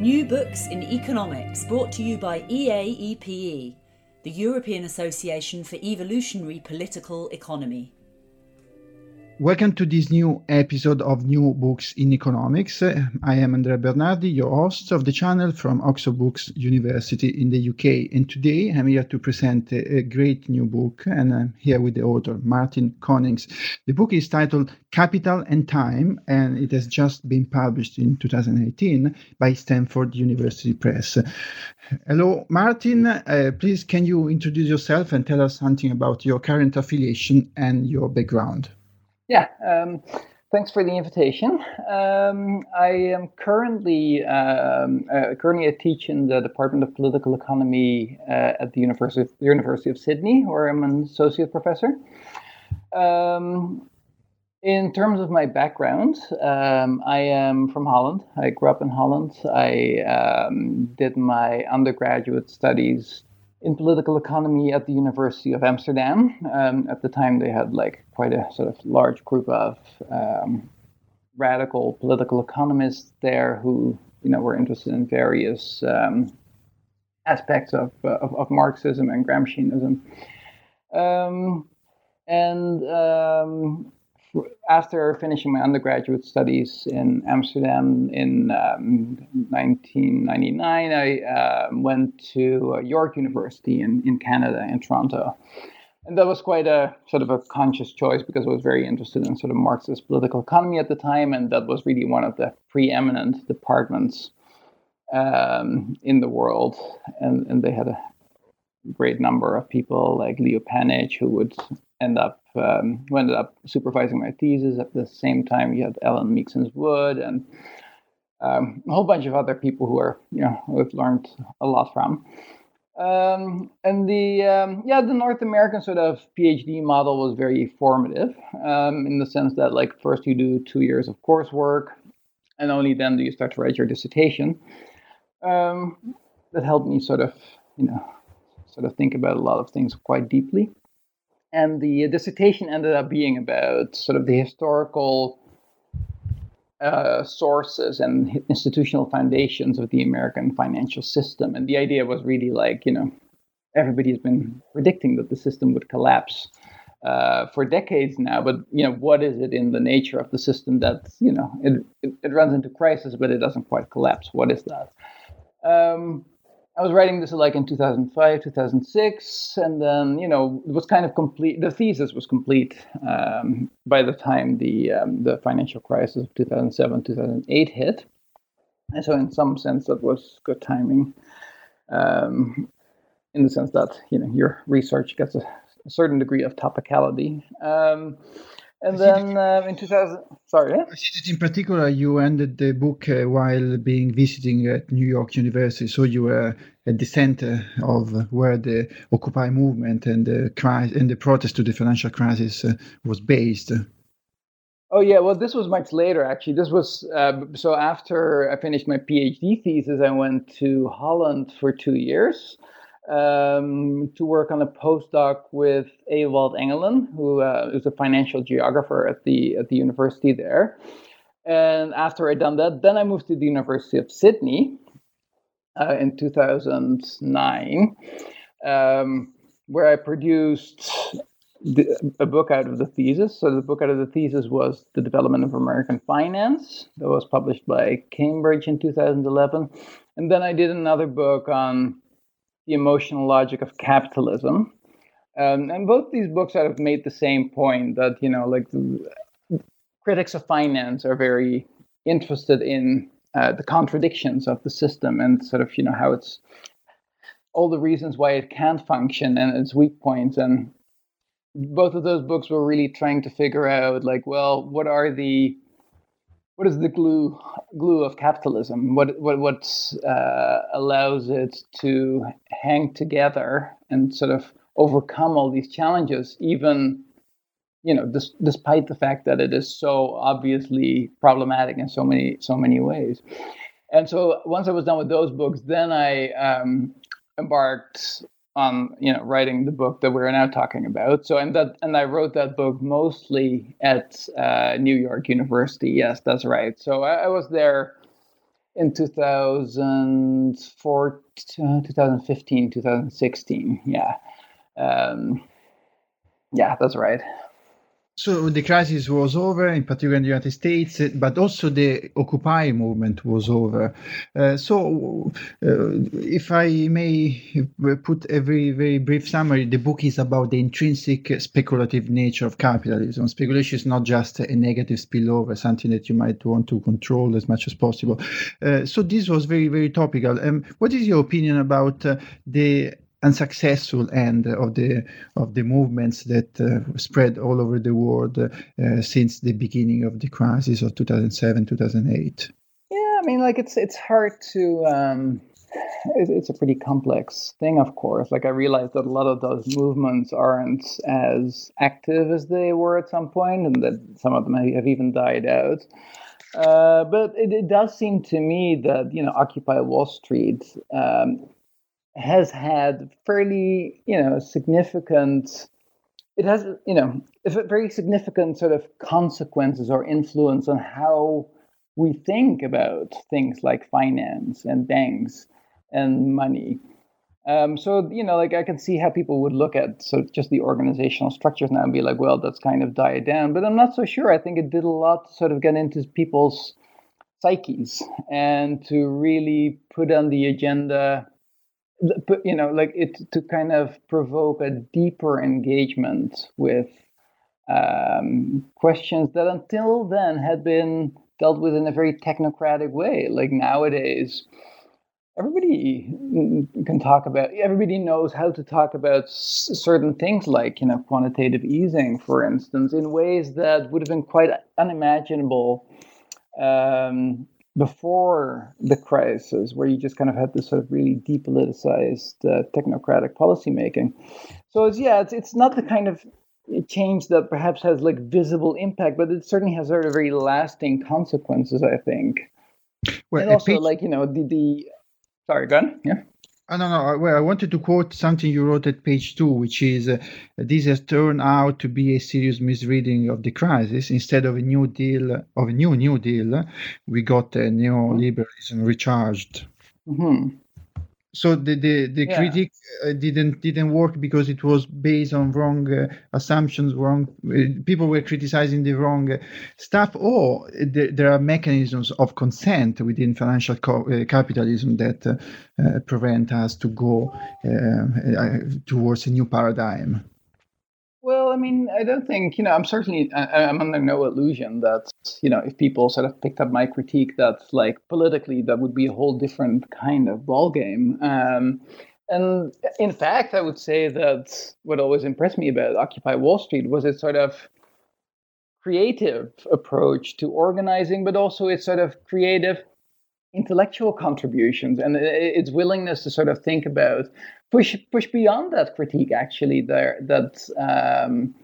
New Books in Economics, brought to you by EAEPE, the European Association for Evolutionary Political Economy. Welcome to this new episode of New Books in Economics. I am Andrea Bernardi, your host of the channel from Oxford Brookes University in the UK. And today I'm here to present a, great new book, and I'm here with the author, Martin Konings. The book is titled Capital and Time, and it has just been published in 2018 by Stanford University Press. Hello, Martin. Uh, please, can you introduce yourself and tell us something about your current affiliation and your background? Yeah, um, thanks for the invitation. Um, I am currently um, uh, currently I teach in the Department of Political Economy uh, at the University of, University of Sydney, where I'm an associate professor. Um, in terms of my background, um, I am from Holland. I grew up in Holland. I um, did my undergraduate studies in political economy at the University of Amsterdam. Um, at the time, they had like quite a sort of large group of um, radical political economists there who, you know, were interested in various um, aspects of, uh, of, of Marxism and Gramscianism. Um, and um, after finishing my undergraduate studies in Amsterdam in um, 1999, I uh, went to uh, York University in, in Canada, in Toronto. And that was quite a sort of a conscious choice because I was very interested in sort of Marxist political economy at the time, and that was really one of the preeminent departments um, in the world. And, and they had a great number of people like Leo Panitch who would end up um, who ended up supervising my thesis. At the same time, you had Ellen Meiksins Wood and um, a whole bunch of other people who are you know have learned a lot from. Um, and the um, yeah the North American sort of PhD model was very formative um, in the sense that like first you do two years of coursework, and only then do you start to write your dissertation. Um, that helped me sort of you know sort of think about a lot of things quite deeply. And the dissertation ended up being about sort of the historical uh, sources and institutional foundations of the American financial system. And the idea was really like, you know, everybody has been predicting that the system would collapse uh, for decades now. But, you know, what is it in the nature of the system that, you know, it, it, it runs into crisis, but it doesn't quite collapse? What is that? Um, I was writing this like in 2005, 2006, and then you know it was kind of complete. The thesis was complete um, by the time the um, the financial crisis of 2007, 2008 hit, and so in some sense that was good timing, um, in the sense that you know your research gets a, a certain degree of topicality. And then uh, in 2000, sorry. Yeah? In particular, you ended the book uh, while being visiting at New York University, so you were at the center of where the Occupy movement and the crisis and the protest to the financial crisis uh, was based. Oh yeah, well, this was much later actually. This was uh, so after I finished my PhD thesis, I went to Holland for two years um, to work on a postdoc with Ewald Engelen, who uh, is a financial geographer at the at the university there. And after I'd done that, then I moved to the University of Sydney uh, in 2009, um, where I produced the, a book out of the thesis. So the book out of the thesis was The Development of American Finance, that was published by Cambridge in 2011. And then I did another book on the Emotional Logic of Capitalism. Um, and both these books of made the same point that, you know, like critics of finance are very interested in uh, the contradictions of the system and sort of, you know, how it's all the reasons why it can't function and its weak points. And both of those books were really trying to figure out, like, well, what are the what is the glue glue of capitalism? What what what uh, allows it to hang together and sort of overcome all these challenges, even you know, despite the fact that it is so obviously problematic in so many so many ways. And so once I was done with those books, then I um, embarked on you know writing the book that we're now talking about. So and that and I wrote that book mostly at uh, New York University. Yes, that's right. So I, I was there in 2004, 2015, 2016. Yeah, um, yeah, that's right. So the crisis was over, in particular in the United States, but also the Occupy movement was over. Uh, so, uh, if I may put a very, very brief summary, the book is about the intrinsic speculative nature of capitalism. Speculation is not just a negative spillover, something that you might want to control as much as possible. Uh, so, this was very, very topical. Um, what is your opinion about uh, the unsuccessful end of the of the movements that uh, spread all over the world uh, since the beginning of the crisis of 2007 2008 yeah i mean like it's it's hard to um it's a pretty complex thing of course. Like i realize that a lot of those movements aren't as active as they were at some point and that some of them have even died out. Uh, but it, it, does seem to me that you know occupy wall street um, has had fairly, you know, significant. It has, you know, very significant sort of consequences or influence on how we think about things like finance and banks and money. Um, so you know, like I can see how people would look at of just the organizational structures now and be like, well, that's kind of died down. But I'm not so sure. I think it did a lot to sort of get into people's psyches and to really put on the agenda but you know like it to kind of provoke a deeper engagement with um, questions that until then had been dealt with in a very technocratic way. Like nowadays everybody can talk about everybody knows how to talk about certain things like you know quantitative easing for instance in ways that would have been quite unimaginable um, before the crisis, where you just kind of had this sort of really depoliticized uh, technocratic policymaking. So it's yeah, it's it's not the kind of change that perhaps has like visible impact, but it certainly has sort of very lasting consequences. I think. Well, and also, like you know, the the sorry, gun, yeah. Oh, no, no. Well, I wanted to quote something you wrote at page two, which is uh, this has turned out to be a serious misreading of the crisis. Instead of a new deal, of a new New Deal, we got a neoliberalism recharged. Mm-hmm so the the, the yeah. critique uh, didn't didn't work because it was based on wrong uh, assumptions wrong uh, people were criticizing the wrong uh, stuff or th- there are mechanisms of consent within financial co- uh, capitalism that uh, prevent us to go towards a new paradigm well, I mean, I don't think you know. I'm certainly I'm under no illusion that you know if people sort of picked up my critique that like politically that would be a whole different kind of ball game. Um, and in fact, I would say that what always impressed me about Occupy Wall Street was its sort of creative approach to organizing, but also its sort of creative intellectual contributions and its willingness to sort of think about push push beyond that critique actually there that um,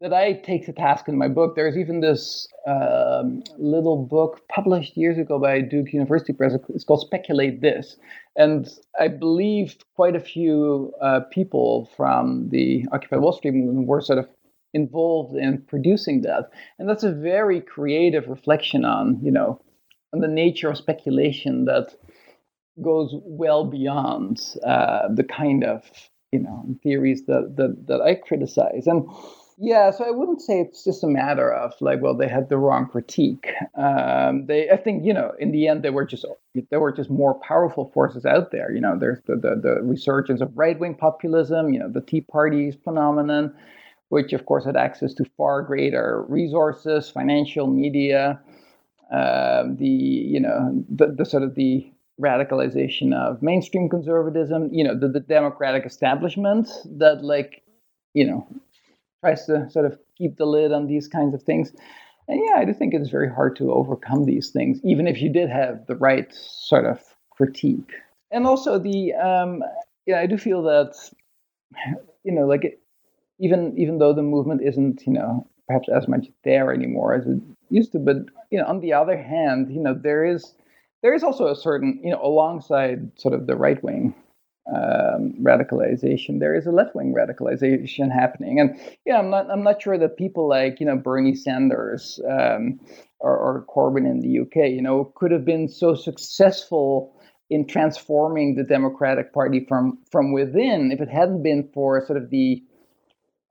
that I take to task in my book. There's even this um, little book published years ago by Duke University Press. It's called Speculate This. And I believe quite a few uh, people from the Occupy Wall Street movement were sort of involved in producing that. And that's a very creative reflection on, you know, on the nature of speculation that goes well beyond uh, the kind of you know theories that, that that I criticize. And yeah, so I wouldn't say it's just a matter of like, well, they had the wrong critique. Um, they, I think, you know, in the end, they were just there were just more powerful forces out there. You know, there's the the, the resurgence of right wing populism. You know, the Tea Party's phenomenon, which of course had access to far greater resources, financial media. Um, the you know the, the sort of the radicalization of mainstream conservatism, you know, the, the democratic establishment that like, you know, tries to sort of keep the lid on these kinds of things. and yeah, I do think it's very hard to overcome these things, even if you did have the right sort of critique. And also the um, yeah, I do feel that you know, like it, even even though the movement isn't you know perhaps as much there anymore as it used to, but you know, on the other hand, you know, there is there is also a certain you know alongside sort of the right wing um, radicalization. There is a left wing radicalization happening, and yeah, I'm not I'm not sure that people like you know Bernie Sanders um, or, or Corbyn in the UK, you know, could have been so successful in transforming the Democratic Party from from within if it hadn't been for sort of the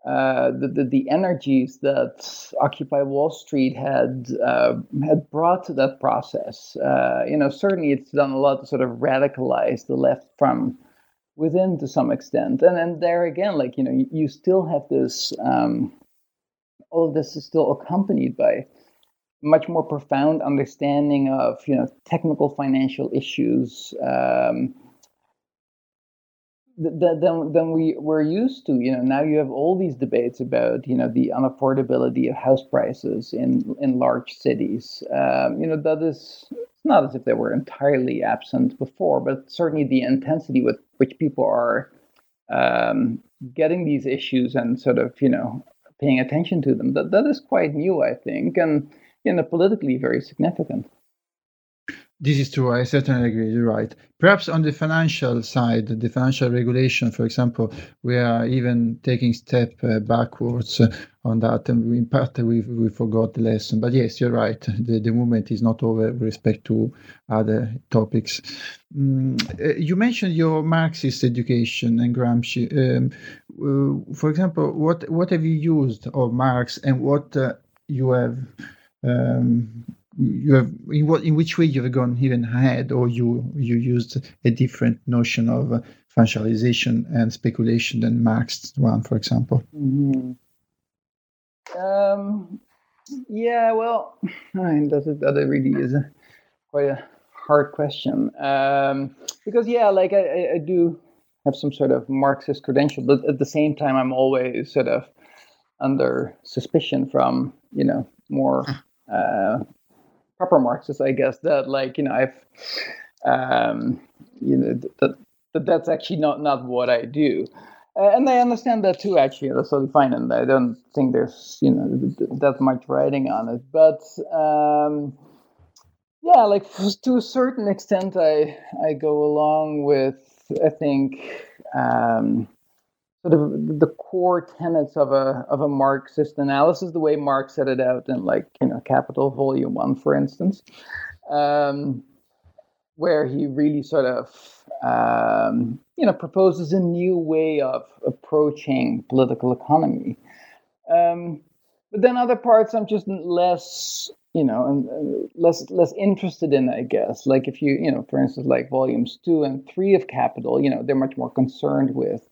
uh, the, the, the energies that Occupy Wall Street had uh, had brought to that process. Uh, you know, certainly it's done a lot to sort of radicalize the left from within to some extent. And then there again, like you know, you, you still have this. Um, all of this is still accompanied by much more profound understanding of you know technical financial issues um, than than we were used to. You know, now you have all these debates about you know the unaffordability of house prices in in large cities. Um, you know, that is not as if they were entirely absent before, but certainly the intensity with which people are um, getting these issues and sort of you know paying attention to them that that is quite new, I think, and you know politically very significant. This is true. I certainly agree. You're right. Perhaps on the financial side, the financial regulation, for example, we are even taking step uh, backwards uh, on that, and in part we we forgot the lesson. But yes, you're right. The the movement is not over with respect to other topics. Mm, uh, you mentioned your Marxist education and Gramsci. Um, uh, for example, what what have you used of Marx, and what uh, you have um, you have in what in which way you have gone even ahead or you you used a different notion of uh, functionalization and speculation than marx one for example? Mm-hmm. um, yeah well I mean, that, that really is a, quite a hard question. Um, because yeah like I, I do have some sort of marxist credential but at the same time i'm always sort of under suspicion from you know more uh, proper Marxists, I guess, that like you know I've um, you know that, that that's actually not not what I do. Uh, and I understand that too. Actually, that's totally fine, and I don't think there's you know that much writing on it. But um, yeah, like to a certain extent, I I go along with I think um, sort of the core tenets of a of a Marxist analysis, the way Marx set it out in like you know Capital Volume One, for instance, um, where he really sort of um, you know proposes a new way of approaching political economy. Um, but then other parts I'm just less you know and less less interested in i guess like if you you know for instance like volumes two and three of capital you know they're much more concerned with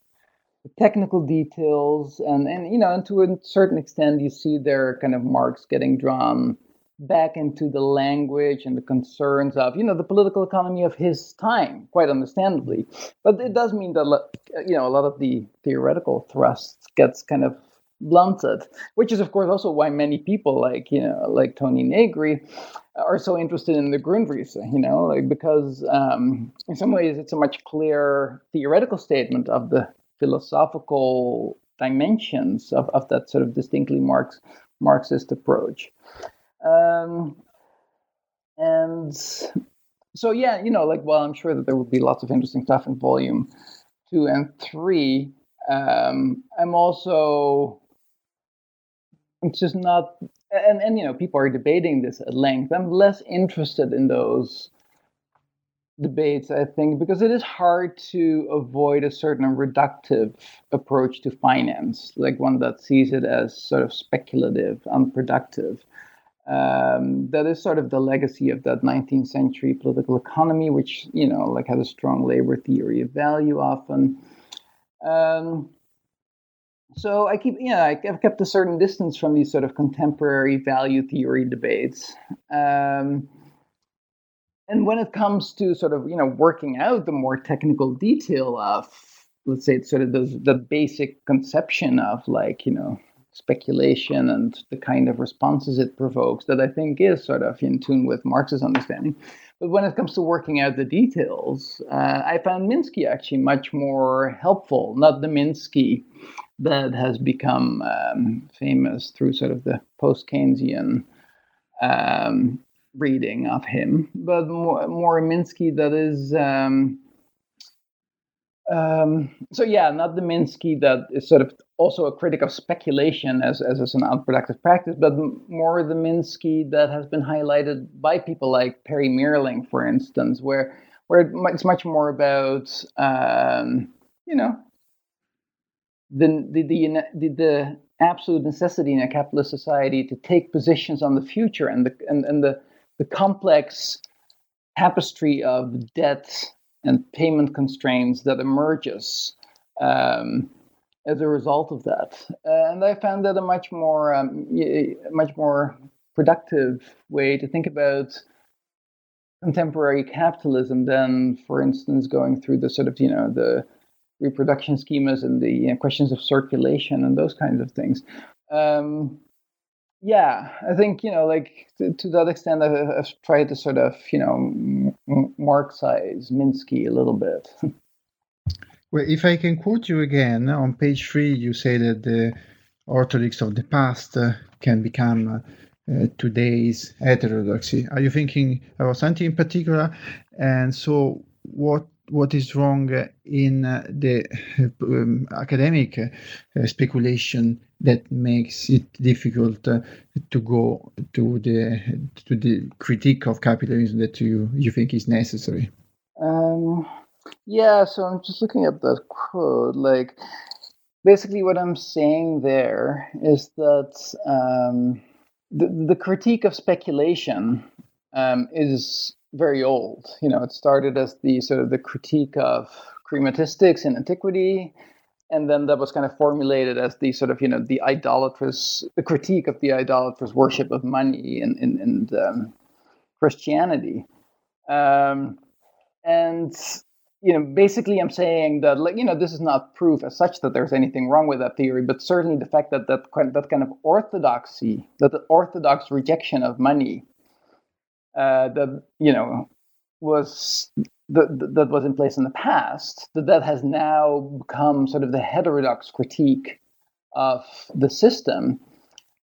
technical details and and you know and to a certain extent you see their kind of Marx getting drawn back into the language and the concerns of you know the political economy of his time quite understandably. But it does mean that you know a lot of the theoretical thrust gets kind of blunted which is of course also why many people like you know like Toni Negri are so interested in the grundrisse you know like because um, in some ways it's a much clearer theoretical statement of the philosophical dimensions of, of that sort of distinctly Marx, Marxist approach. Um, and so, yeah, you know, like, well, I'm sure that there would be lots of interesting stuff in volume two and three. Um, I'm also, it's just not, and, and, you know, people are debating this at length. I'm less interested in those debates, I think, because it is hard to avoid a certain reductive approach to finance, like one that sees it as sort of speculative, unproductive. Um, that is sort of the legacy of that 19th century political economy, which you know, like had a strong labor theory of value often. Um, so I keep, yeah, I've kept a certain distance from these sort of contemporary value theory debates. Um, and when it comes to sort of you know working out the more technical detail of let's say it's sort of those the basic conception of like you know speculation and the kind of responses it provokes that I think is sort of in tune with Marx's understanding. But when it comes to working out the details, uh, I found Minsky actually much more helpful, not the Minsky that has become um, famous through sort of the post Keynesian um, reading of him, but more, more Minsky that is. Um, um, so yeah, not the Minsky that is sort of also a critic of speculation as, as, as an unproductive practice, but more the Minsky that has been highlighted by people like Perry Mehrling, for instance, where where it's much more about um, you know the the, the the the absolute necessity in a capitalist society to take positions on the future and the and, and the the complex tapestry of debt and payment constraints that emerges um, as a result of that. And I found that a much more um, much more productive way to think about contemporary capitalism than, for instance, going through the sort of you know the reproduction schemas and the you know, questions of circulation and those kinds of things. Um, yeah, I think you know, like to, to that extent, I've, I've, tried to sort of you know Marxize Minsky a little bit. well, if I can quote you again on page three, you say that the orthodox of the past uh, can become uh, today's heterodoxy. Are you thinking about something in particular? And so, what what is wrong in uh, the um, academic uh, speculation that makes it difficult uh, to go to the to the critique of capitalism that you you think is necessary? Um, yeah so i'm just looking at that quote like basically what i'm saying there is that um, the, the critique of speculation um, is very old. You know, it started as the sort of the critique of chrematistics in antiquity, and then that was kind of formulated as the sort of you know the idolatrous the critique of the idolatrous worship of money in in, in um, Christianity, um, and you know basically I'm saying that like you know this is not proof as such that there's anything wrong with that theory, but certainly the fact that that that kind of orthodoxy, that the orthodox rejection of money uh, that you know was that, that was in place in the past that that has now become sort of the heterodox critique of the system.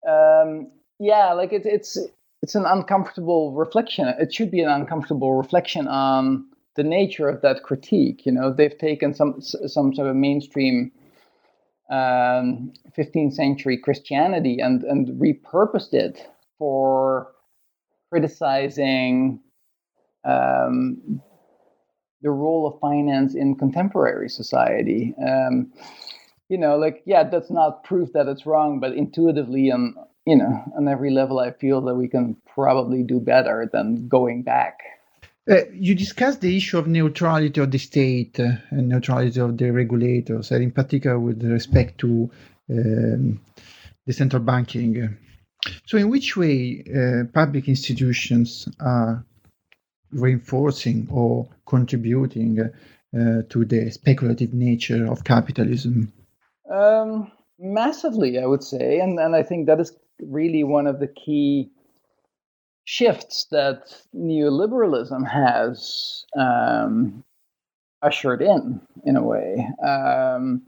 Um, yeah like it, it's it's an uncomfortable reflection. It should be an uncomfortable reflection on the nature of that critique. You know they've taken some some sort of mainstream um, 15th century christianity and and repurposed it for criticizing um, the role of finance in contemporary society. Um, you know, like yeah, that's not proof that it's wrong, but intuitively and you know, on every level, I feel that we can probably do better than going back. Uh, you discussed the issue of neutrality of the state uh, and neutrality of the regulators, and in particular with respect to um, the central banking. So, in which way uh, public institutions are reinforcing or contributing uh, to the speculative nature of capitalism? Um, massively, I would say, and and I think that is really one of the key shifts that neoliberalism has um, ushered in, in a way. Um,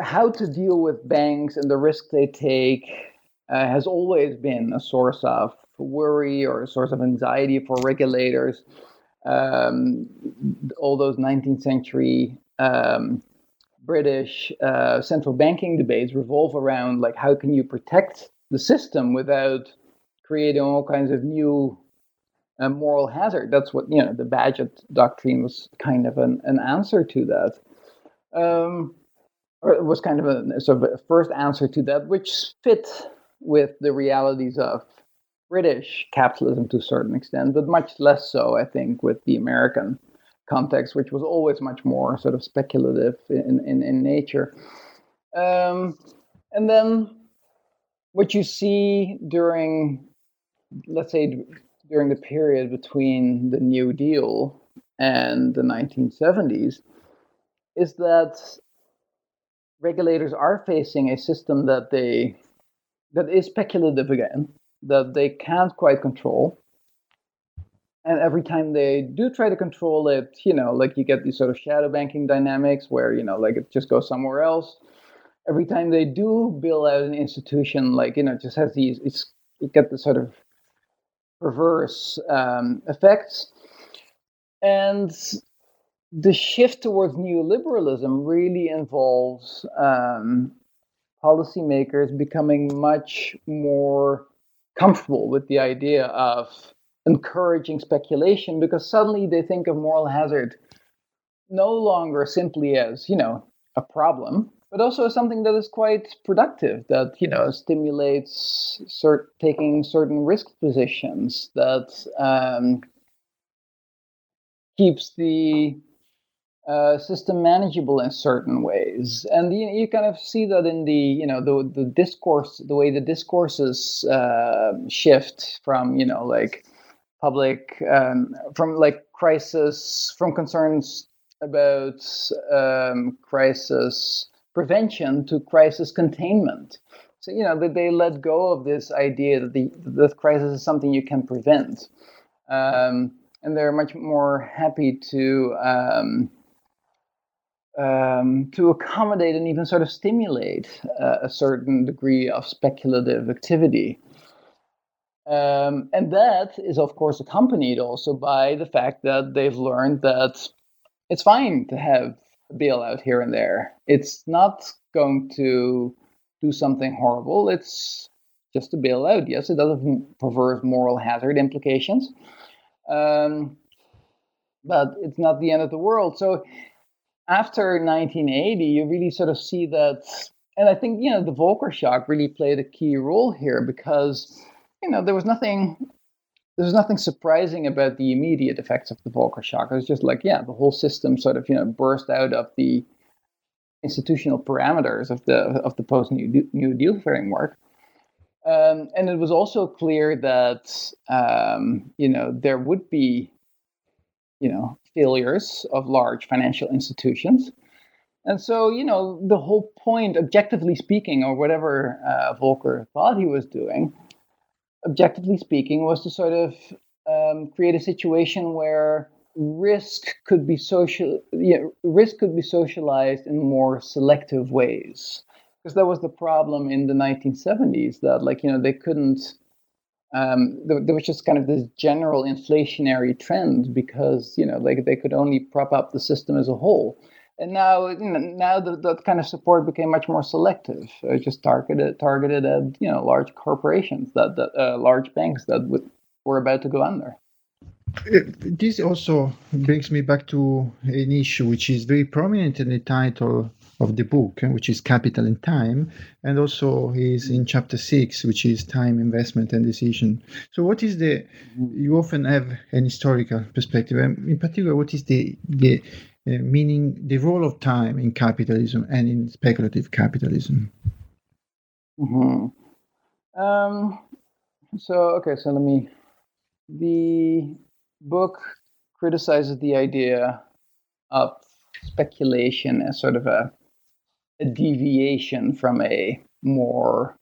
how to deal with banks and the risk they take uh, has always been a source of worry or a source of anxiety for regulators. Um, all those 19th century um, British uh, central banking debates revolve around like how can you protect the system without creating all kinds of new uh, moral hazard. That's what you know. The Bagehot doctrine was kind of an, an answer to that. Um, or it was kind of a sort of a first answer to that, which fit with the realities of British capitalism to a certain extent, but much less so, I think, with the American context, which was always much more sort of speculative in, in, in nature. Um, and then what you see during, let's say, during the period between the New Deal and the 1970s is that regulators are facing a system that they that is speculative again, that they can't quite control. And every time they do try to control it, you know, like you get these sort of shadow banking dynamics where, you know, like it just goes somewhere else. Every time they do build out an institution, like, you know, it just has these, it's, you get the sort of perverse um, effects. And the shift towards neoliberalism really involves um, policymakers becoming much more comfortable with the idea of encouraging speculation because suddenly they think of moral hazard no longer simply as you know a problem but also as something that is quite productive that you know stimulates cert- taking certain risk positions that um, keeps the uh, system manageable in certain ways, and you, you kind of see that in the you know the the discourse, the way the discourses uh, shift from you know like public um, from like crisis from concerns about um, crisis prevention to crisis containment. So you know that they let go of this idea that the that crisis is something you can prevent, um, and they're much more happy to um, um, to accommodate and even sort of stimulate uh, a certain degree of speculative activity. Um, and that is, of course, accompanied also by the fact that they've learned that it's fine to have a bailout here and there. It's not going to do something horrible. It's just a bailout. Yes, it does have perverse moral hazard implications, um, but it's not the end of the world. So after 1980, you really sort of see that, and I think you know the Volcker shock really played a key role here because you know there was nothing. There was nothing surprising about the immediate effects of the Volcker shock. It was just like, yeah, the whole system sort of, you know, burst out of the institutional parameters of the of the post New New Deal framework. Um, and it was also clear that um, you know there would be you know failures of large financial institutions. And so, you know, the whole point, objectively speaking, or whatever uh, Volcker thought he was doing, objectively speaking, was to sort of um, create a situation where risk could be social, yeah, risk could be socialized in more selective ways. Because that was the problem in the 1970s that, like, you know, they couldn't um, there, there, was just kind of this general inflationary trend because you know like they could only prop up the system as a whole. And now now the, that kind of support became much more selective. Uh, just targeted targeted at you know large corporations that, that uh, large banks that would, were about to go under. Uh, this also brings me back to an issue which is very prominent in the title of the book, eh, which is Capital and Time, and also is in chapter six, which is Time, Investment, and Decision. So, what is the? You often have an historical perspective, and in particular, what is the the uh, meaning, the role of time in capitalism and in speculative capitalism? Mm-hmm. Um, so, okay, so let me. The book criticizes the idea of speculation as sort of a a deviation from a more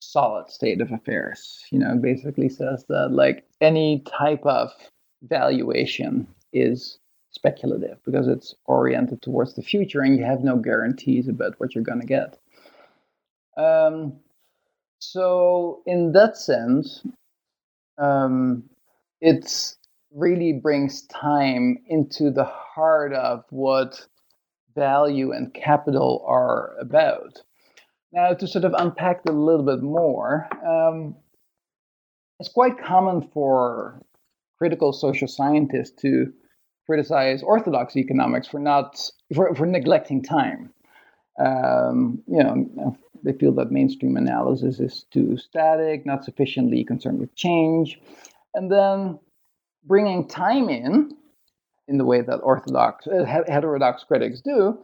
solid state of affairs. You know, basically says that like any type of valuation is speculative because it's oriented towards the future and you have no guarantees about what you're going to get. Um, so, in that sense, um, it really brings time into the heart of what value and capital are about. Now, to sort of unpack it a little bit more, um, it's quite common for critical social scientists to criticize orthodox economics for not for, for neglecting time. Um, you know, they feel that mainstream analysis is too static, not sufficiently concerned with change, and then bringing time in in the way that orthodox uh, heterodox critics do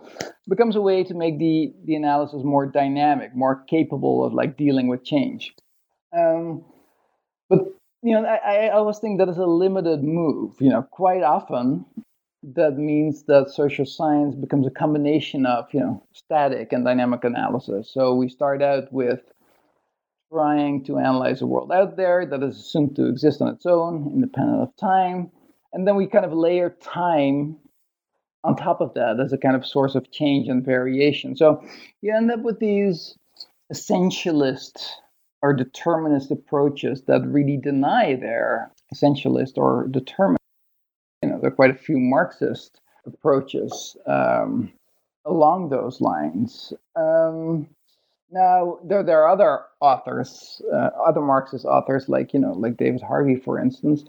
becomes a way to make the the analysis more dynamic more capable of like dealing with change um, but you know I, I always think that is a limited move you know quite often that means that social science becomes a combination of you know static and dynamic analysis so we start out with trying to analyze the world out there that is assumed to exist on its own, independent of time. And then we kind of layer time on top of that as a kind of source of change and variation. So you end up with these essentialist or determinist approaches that really deny their essentialist or determinist. You know, there are quite a few Marxist approaches um, along those lines. Um, now, there, there are other authors, uh, other Marxist authors, like you know, like David Harvey, for instance,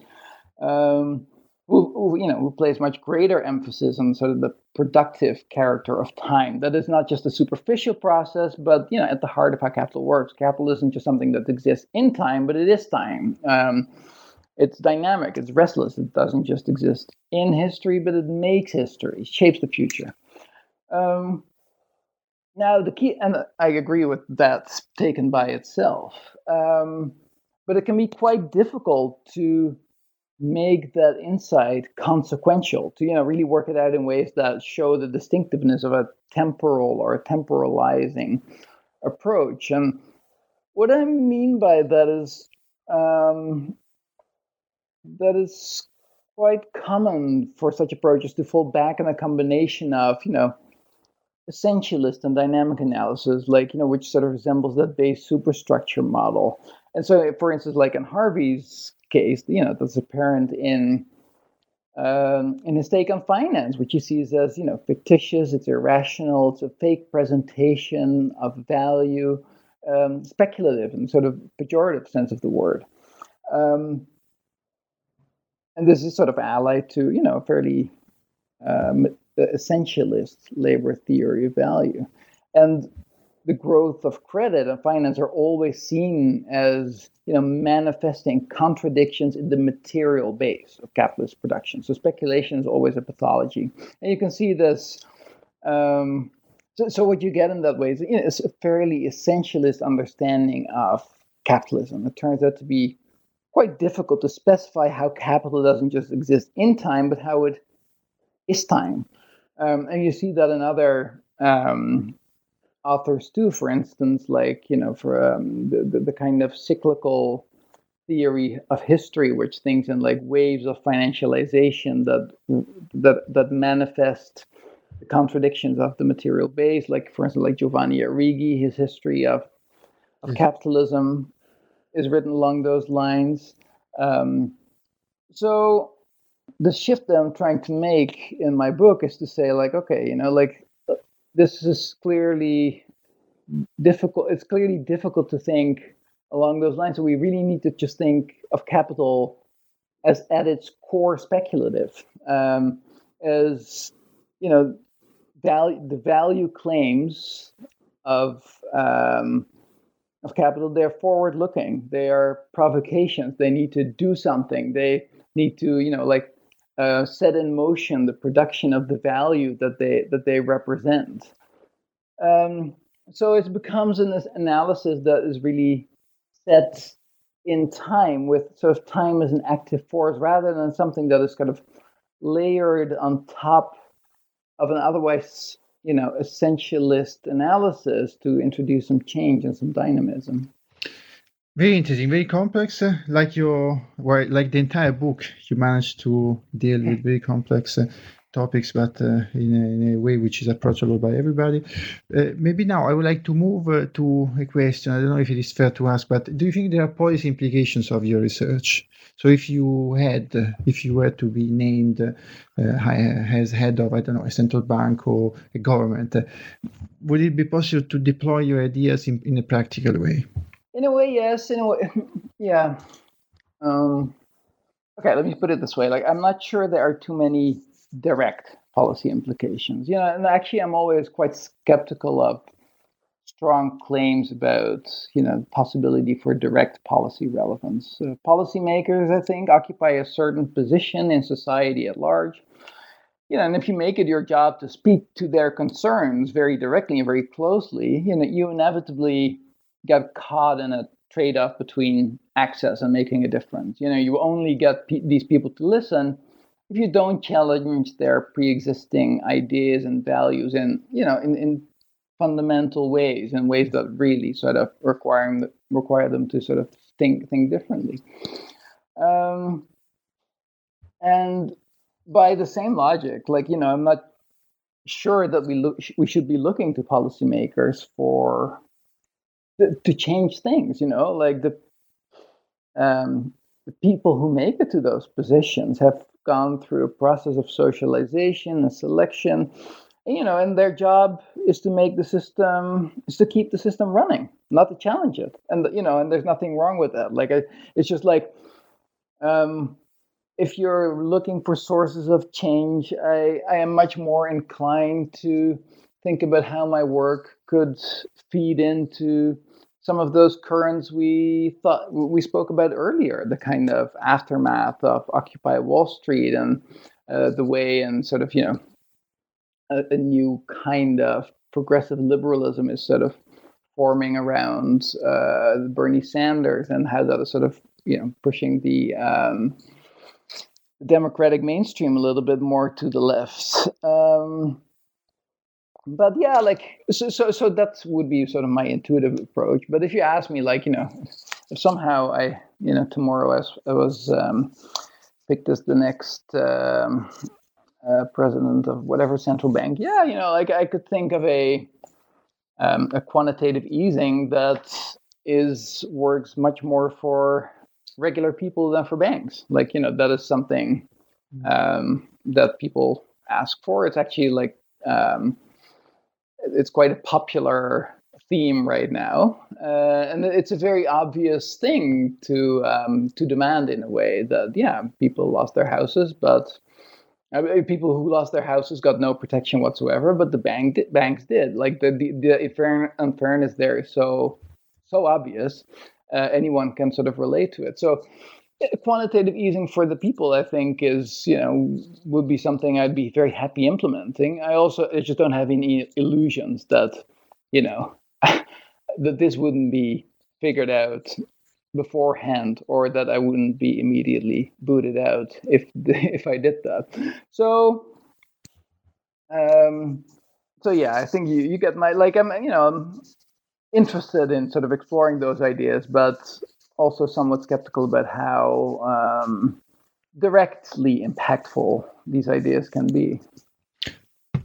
um, who, who, you know who places much greater emphasis on sort of the productive character of time. That is not just a superficial process, but you know, at the heart of how capital works. Capital isn't just something that exists in time, but it is time. Um, it's dynamic. It's restless. It doesn't just exist in history, but it makes history, shapes the future. Um, now, the key, and I agree with that taken by itself, um, but it can be quite difficult to make that insight consequential, to you know really work it out in ways that show the distinctiveness of a temporal or a temporalizing approach. And what I mean by that is um, that is quite common for such approaches to fall back on a combination of you know essentialist and dynamic analysis, like, you know, which sort of resembles that base superstructure model. And so, for instance, like in Harvey's case, you know, that's apparent in um, in his take on finance, which he sees as, you know, fictitious, it's irrational, it's a fake presentation of value, um, speculative in sort of pejorative sense of the word. Um, and this is sort of allied to, you know, fairly um, essentialist labor theory of value. And the growth of credit and finance are always seen as you know manifesting contradictions in the material base of capitalist production. So speculation is always a pathology, and you can see this. Um, so, so what you get in that way is, you know, it's a fairly essentialist understanding of capitalism. It turns out to be quite difficult to specify how capital doesn't just exist in time, but how it is time. Um, and you see that in other um, authors too, for instance, like, you know, for um, the, the, the, kind of cyclical theory of history, which thinks in like waves of financialization that, that, that manifest the contradictions of the material base, like, for instance, like Giovanni Arrighi, his history of, of mm-hmm. capitalism is written along those lines. Um, so the shift that I'm trying to make in my book is to say, like, okay, you know, like this is clearly difficult. It's clearly difficult to think along those lines. So we really need to just think of capital as at its core speculative, um, as you know, value the value claims of um, of capital. They're forward looking. They are provocations. They need to do something. They need to, you know, like uh, set in motion the production of the value that they that they represent. Um, so it becomes an analysis that is really set in time with sort of time as an active force rather than something that is kind of layered on top of an otherwise you know essentialist analysis to introduce some change and some dynamism very interesting, very complex. Uh, like your, well, like the entire book, you managed to deal with very complex uh, topics, but uh, in, a, in, a, way which is approachable by everybody. Uh, maybe now I would like to move uh, to a question. I don't know if it is fair to ask, but do you think there are policy implications of your research? So if you had, uh, if you were to be named as head of, I don't know, a central bank or a government, would it be possible to deploy your ideas in, in a practical way? In a way, yes. In a way, yeah. Um, okay, let me put it this way. Like, I'm not sure there are too many direct policy implications. You know, and actually, I'm always quite skeptical of strong claims about you know possibility for direct policy relevance. Uh, policymakers, I think, occupy a certain position in society at large. You know, and if you make it your job to speak to their concerns very directly and very closely, you know, you inevitably get caught in a trade-off between access and making a difference. You know, you only get these people to listen if you don't challenge their pre-existing ideas and values, and you know, in, in fundamental ways and ways that really sort of require require them to sort of think think differently. Um, and by the same logic, like you know, I'm not sure that we look we should be looking to policymakers for to change things. You know, like the um, the people who make it to those positions have gone through a process of socialization and selection you know and their job is to make the system is to keep the system running not to challenge it and you know and there's nothing wrong with that like I, it's just like um if you're looking for sources of change i i am much more inclined to think about how my work could feed into some of those currents we thought we spoke about earlier, the kind of aftermath of Occupy Wall Street and uh, the way and sort of you know a, a, new kind of progressive liberalism is sort of forming around uh, Bernie Sanders and how that is sort of you know pushing the um, Democratic mainstream a little bit more to the left. Um, but yeah, like so, so so that would be sort of my intuitive approach. But if you ask me, like you know, if somehow I you know tomorrow I was, I was um, picked as the next um, uh, president of whatever central bank, yeah, you know, like I could think of a um, a quantitative easing that is works much more for regular people than for banks. Like you know, that is something mm. um, that people ask for. It's actually like um, it's quite a popular theme right now, uh, and it's a very obvious thing to um, to demand in a way that yeah, people lost their houses, but I mean, people who lost their houses got no protection whatsoever, but the bank banks did. Like the the, the unfairness there is so so obvious, uh, anyone can sort of relate to it. So quantitative easing for the people i think is you know would be something i'd be very happy implementing. I also I just don't have any illusions that you know that this wouldn't be figured out beforehand or that i wouldn't be immediately booted out if if i did that. So um so yeah i think you you get my like i'm you know i'm interested in sort of exploring those ideas but also somewhat skeptical about how um, directly impactful these ideas can be.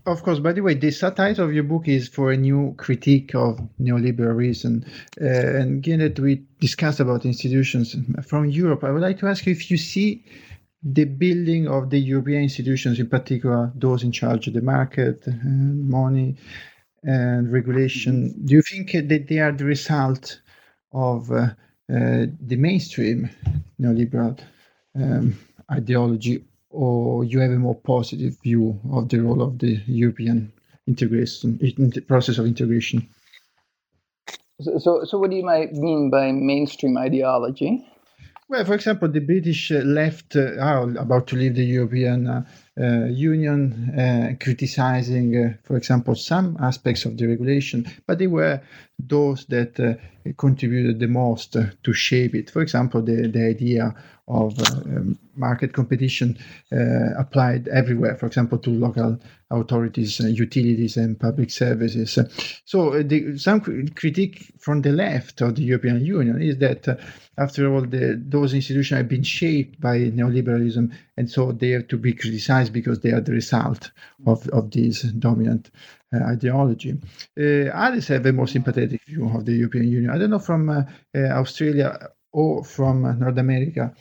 Of course. By the way, the subtitle of your book is for a new critique of neoliberalism. Uh, and given that we discussed about institutions from Europe, I would like to ask you if you see the building of the European institutions, in particular those in charge of the market, and money, and regulation, do you think that they are the result of uh, uh, the mainstream neoliberal um, ideology, or you have a more positive view of the role of the European integration process of integration? So, so, so what do you mean by mainstream ideology? Well, for example, the British left uh, are about to leave the European uh, uh, Union, uh, criticizing, uh, for example, some aspects of the regulation, but they were those that uh, contributed the most to shape it. For example, the, the idea of um, market competition applied everywhere, for example, to local authorities, utilities, and public services. So, the, some critique from the left of the European Union is that after all, the, those institutions have been shaped by neoliberalism, and so they have to be criticized because they are the result of, of this dominant uh, ideology. Uh, others have a more sympathetic view of the European Union. I don't know from uh, uh Australia or from North America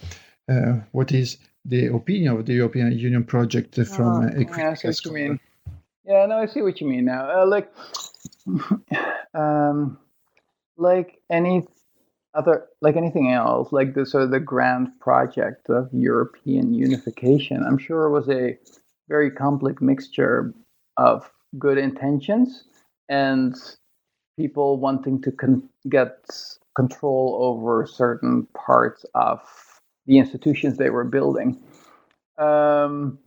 uh, what is the opinion of the European Union project from oh, a yeah, I see what you mean. Yeah, no, I see what you mean now. Uh, like, um, like any other like anything else, like the sort of the grand project of European unification, I'm sure was a very complex mixture of good intentions and people wanting to con- get control over certain parts of the institutions they were building. Um,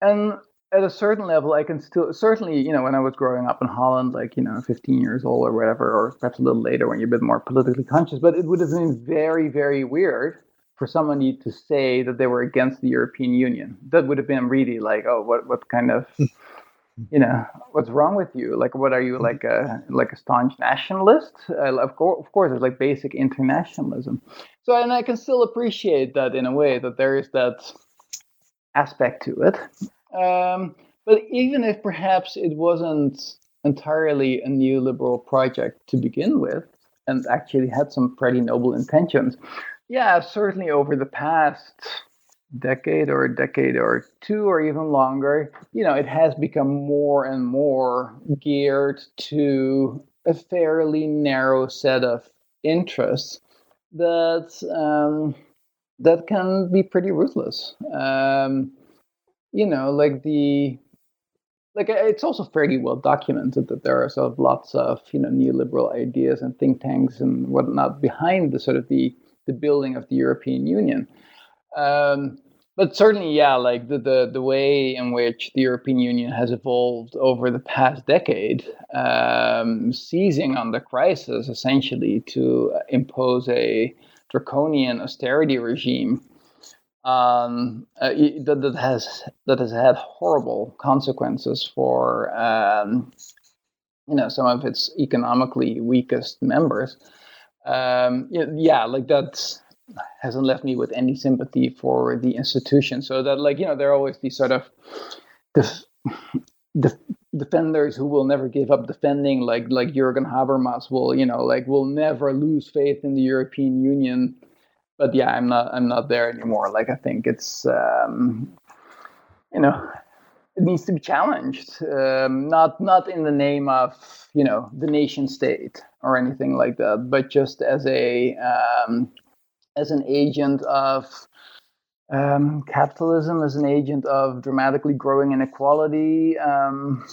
and at a certain level, I can still certainly, you know, when I was growing up in Holland, like you know, 15 years old or whatever, or perhaps a little later when you're a bit more politically conscious. But it would have been very, very weird for somebody to say that they were against the European Union. That would have been really like, oh, what, what kind of you know what's wrong with you? Like what are you like a like a staunch nationalist? Uh, of, course, of course there's like basic internationalism. So and i can still appreciate that in a way that there is that aspect to it um, but even if perhaps it wasn't entirely a neoliberal project to begin with and actually had some pretty noble intentions yeah certainly over the past decade or a decade or two or even longer, you know, it has become more and more geared to a fairly narrow set of interests that um, that can be pretty ruthless. Um, you know, like the like it's also fairly well documented that there are sort of lots of you know neoliberal ideas and think tanks and whatnot behind the sort of the the building of the European Union. Um, but certainly, yeah, like the, the, the way in which the European Union has evolved over the past decade, um, seizing on the crisis essentially to impose a draconian austerity regime um, uh, that, that has that has had horrible consequences for um, you know some of its economically weakest members. Um, yeah, like that hasn't left me with any sympathy for the institution. So that, like, you know, there are always these sort of def- def- defenders who will never give up defending, like like Jürgen Habermas will, you know, like will never lose faith in the European Union. But yeah, I'm not I'm not there anymore. Like I think it's um, you know it needs to be challenged, um, not not in the name of you know the nation state or anything like that, but just as a um, as an agent of um, capitalism, as an agent of dramatically growing inequality, um,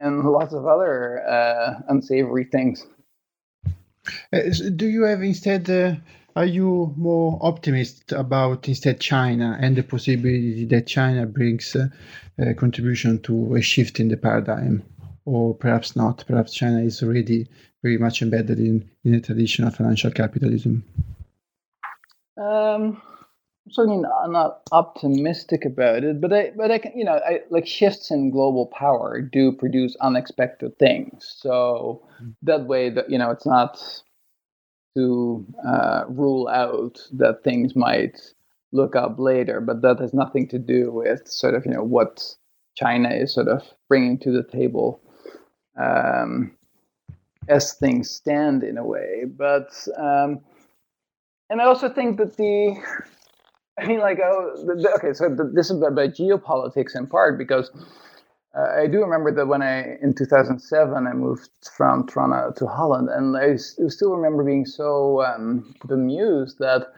and lots of other uh, unsavory things. Uh, do you have instead? Uh, are you more optimistic about instead China and the possibility that China brings uh, a contribution to a shift in the paradigm, or perhaps not? Perhaps China is already very much embedded in in a traditional financial capitalism. Um, I'm certainly not, not, optimistic about it, but I, but I can, you know, I, like shifts in global power do produce unexpected things. So mm. that way, that you know, it's not to uh, rule out that things might look up later, but that has nothing to do with sort of you know what China is sort of bringing to the table. Um, as things stand in a way, but um, and I also think that the, I mean, like, oh, the, okay, so the, this is about geopolitics in part because I do remember that when I, in 2007, I moved from Toronto to Holland, and I still remember being so um, bemused that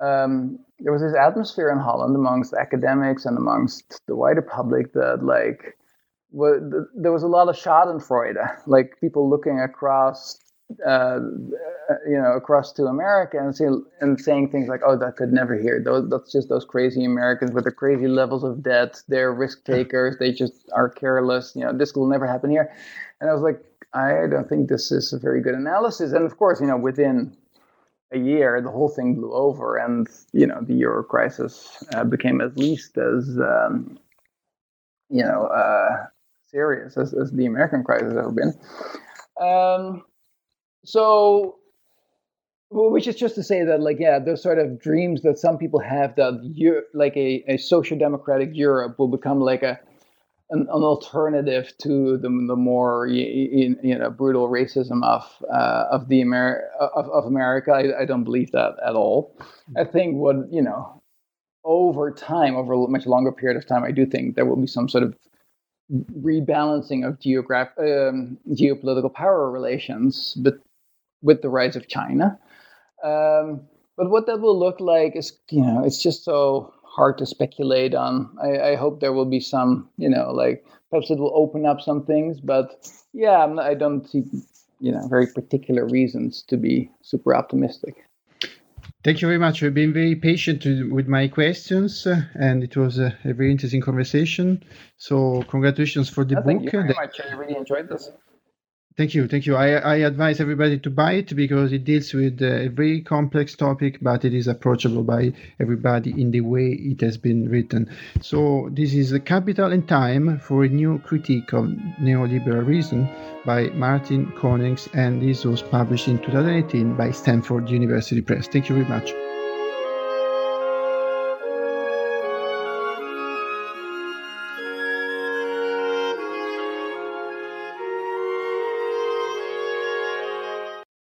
um, there was this atmosphere in Holland amongst academics and amongst the wider public that, like, there was a lot of Schadenfreude, like people looking across uh, you know, across to America and, see, and saying things like, "Oh, that could never hear. Those, that's just those crazy Americans with the crazy levels of debt. They're risk takers. They just are careless. You know, this will never happen here." And I was like, I don't think this is a very good analysis. And of course, you know, within a year, the whole thing blew over, and you know, the euro crisis uh, became at least as um, you know uh, serious as, as the American crisis has ever been. Um, so well, which is just to say that like yeah those sort of dreams that some people have that you like a, a social democratic europe will become like a an, an alternative to the, the more you, you know brutal racism of uh, of the Ameri- of, of America. I, I don't believe that at all. I think what you know over time, over a much longer period of time, I do think there will be some sort of rebalancing of geograph- um, geopolitical power relations, but with the rise of China. Um, but what that will look like is, you know, it's just so hard to speculate on. I, I, hope there will be some, you know, like perhaps it will open up some things. But yeah, not, I don't see, you know, very particular reasons to be super optimistic. Thank you very much. You've been very patient with my questions, uh, and it was a, a, very interesting conversation. So, congratulations for the book. Thank you very much. I really enjoyed this. Thank you, thank you. I, I advise everybody to buy it because it deals with uh, a very complex topic, but it is approachable by everybody in the way it has been written. So this is a Capital and Time for a new critique of neoliberal reason by Martin Konings, and this was published in 2018 by Stanford University Press. Thank you very much.